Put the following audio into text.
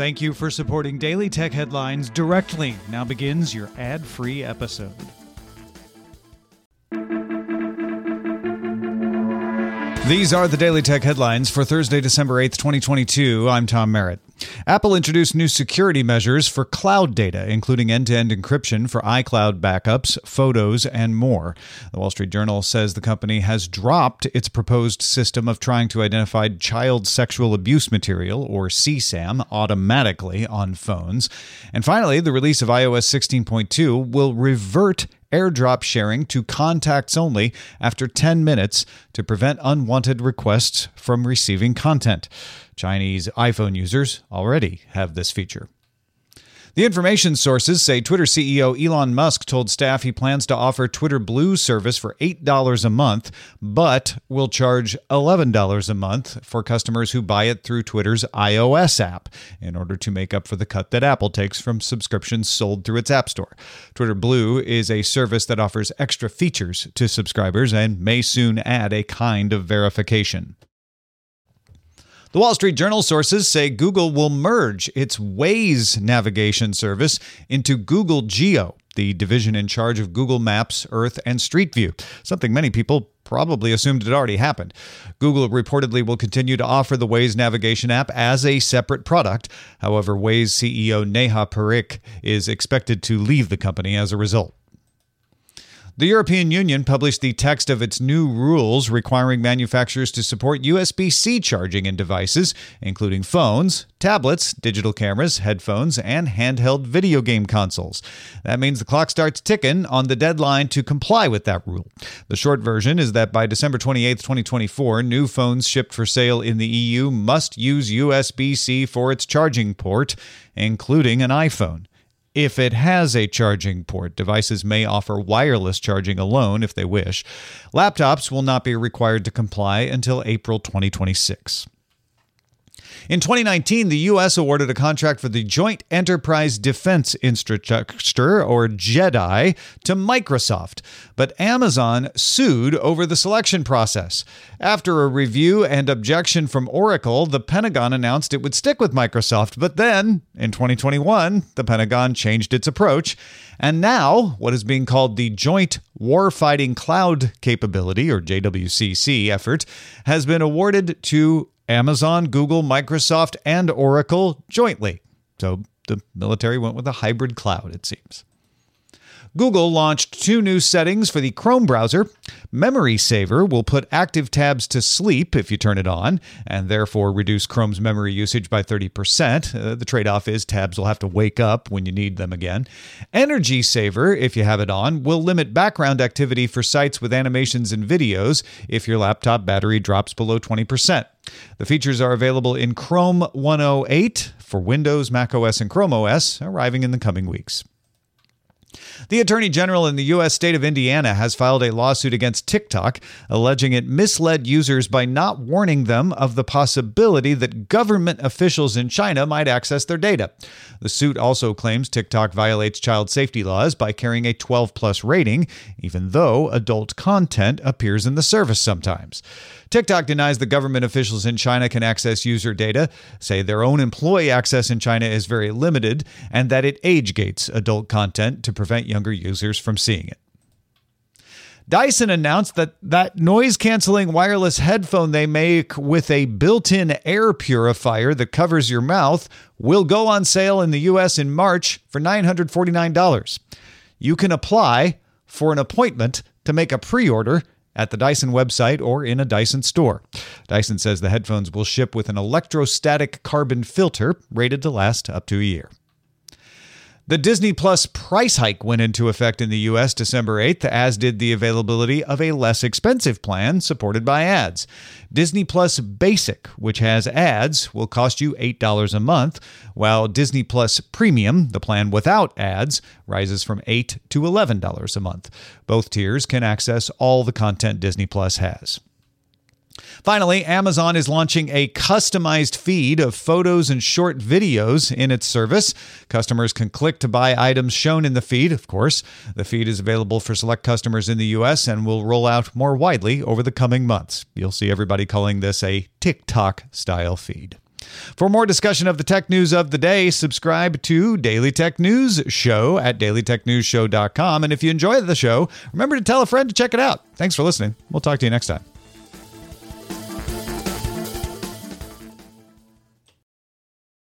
Thank you for supporting Daily Tech Headlines directly. Now begins your ad free episode. These are the Daily Tech headlines for Thursday, December 8th, 2022. I'm Tom Merritt. Apple introduced new security measures for cloud data, including end to end encryption for iCloud backups, photos, and more. The Wall Street Journal says the company has dropped its proposed system of trying to identify child sexual abuse material, or CSAM, automatically on phones. And finally, the release of iOS 16.2 will revert airdrop sharing to contacts only after 10 minutes to prevent unwanted requests from receiving content. Chinese iPhone users already have this feature. The information sources say Twitter CEO Elon Musk told staff he plans to offer Twitter Blue service for $8 a month, but will charge $11 a month for customers who buy it through Twitter's iOS app in order to make up for the cut that Apple takes from subscriptions sold through its App Store. Twitter Blue is a service that offers extra features to subscribers and may soon add a kind of verification. The Wall Street Journal sources say Google will merge its Waze navigation service into Google Geo, the division in charge of Google Maps, Earth, and Street View, something many people probably assumed had already happened. Google reportedly will continue to offer the Waze navigation app as a separate product. However, Waze CEO Neha Parikh is expected to leave the company as a result. The European Union published the text of its new rules requiring manufacturers to support USB C charging in devices, including phones, tablets, digital cameras, headphones, and handheld video game consoles. That means the clock starts ticking on the deadline to comply with that rule. The short version is that by December 28, 2024, new phones shipped for sale in the EU must use USB C for its charging port, including an iPhone. If it has a charging port, devices may offer wireless charging alone if they wish. Laptops will not be required to comply until April 2026. In 2019, the U.S. awarded a contract for the Joint Enterprise Defense Infrastructure, or JEDI, to Microsoft, but Amazon sued over the selection process. After a review and objection from Oracle, the Pentagon announced it would stick with Microsoft, but then, in 2021, the Pentagon changed its approach. And now, what is being called the Joint Warfighting Cloud Capability, or JWCC, effort has been awarded to Amazon, Google, Microsoft, and Oracle jointly. So the military went with a hybrid cloud, it seems. Google launched two new settings for the Chrome browser. Memory Saver will put active tabs to sleep if you turn it on, and therefore reduce Chrome's memory usage by 30%. Uh, the trade off is tabs will have to wake up when you need them again. Energy Saver, if you have it on, will limit background activity for sites with animations and videos if your laptop battery drops below 20%. The features are available in Chrome 108 for Windows, Mac OS, and Chrome OS, arriving in the coming weeks. The Attorney General in the U.S. state of Indiana has filed a lawsuit against TikTok, alleging it misled users by not warning them of the possibility that government officials in China might access their data. The suit also claims TikTok violates child safety laws by carrying a 12 plus rating, even though adult content appears in the service sometimes. TikTok denies the government officials in China can access user data, say their own employee access in China is very limited, and that it age gates adult content to prevent younger users from seeing it. Dyson announced that that noise canceling wireless headphone they make with a built in air purifier that covers your mouth will go on sale in the US in March for $949. You can apply for an appointment to make a pre order at the Dyson website or in a Dyson store. Dyson says the headphones will ship with an electrostatic carbon filter rated to last up to a year. The Disney Plus price hike went into effect in the US December 8th, as did the availability of a less expensive plan supported by ads. Disney Plus Basic, which has ads, will cost you $8 a month, while Disney Plus Premium, the plan without ads, rises from $8 to $11 a month. Both tiers can access all the content Disney Plus has. Finally, Amazon is launching a customized feed of photos and short videos in its service. Customers can click to buy items shown in the feed, of course. The feed is available for select customers in the US and will roll out more widely over the coming months. You'll see everybody calling this a TikTok style feed. For more discussion of the tech news of the day, subscribe to Daily Tech News Show at dailytechnewsshow.com. And if you enjoy the show, remember to tell a friend to check it out. Thanks for listening. We'll talk to you next time.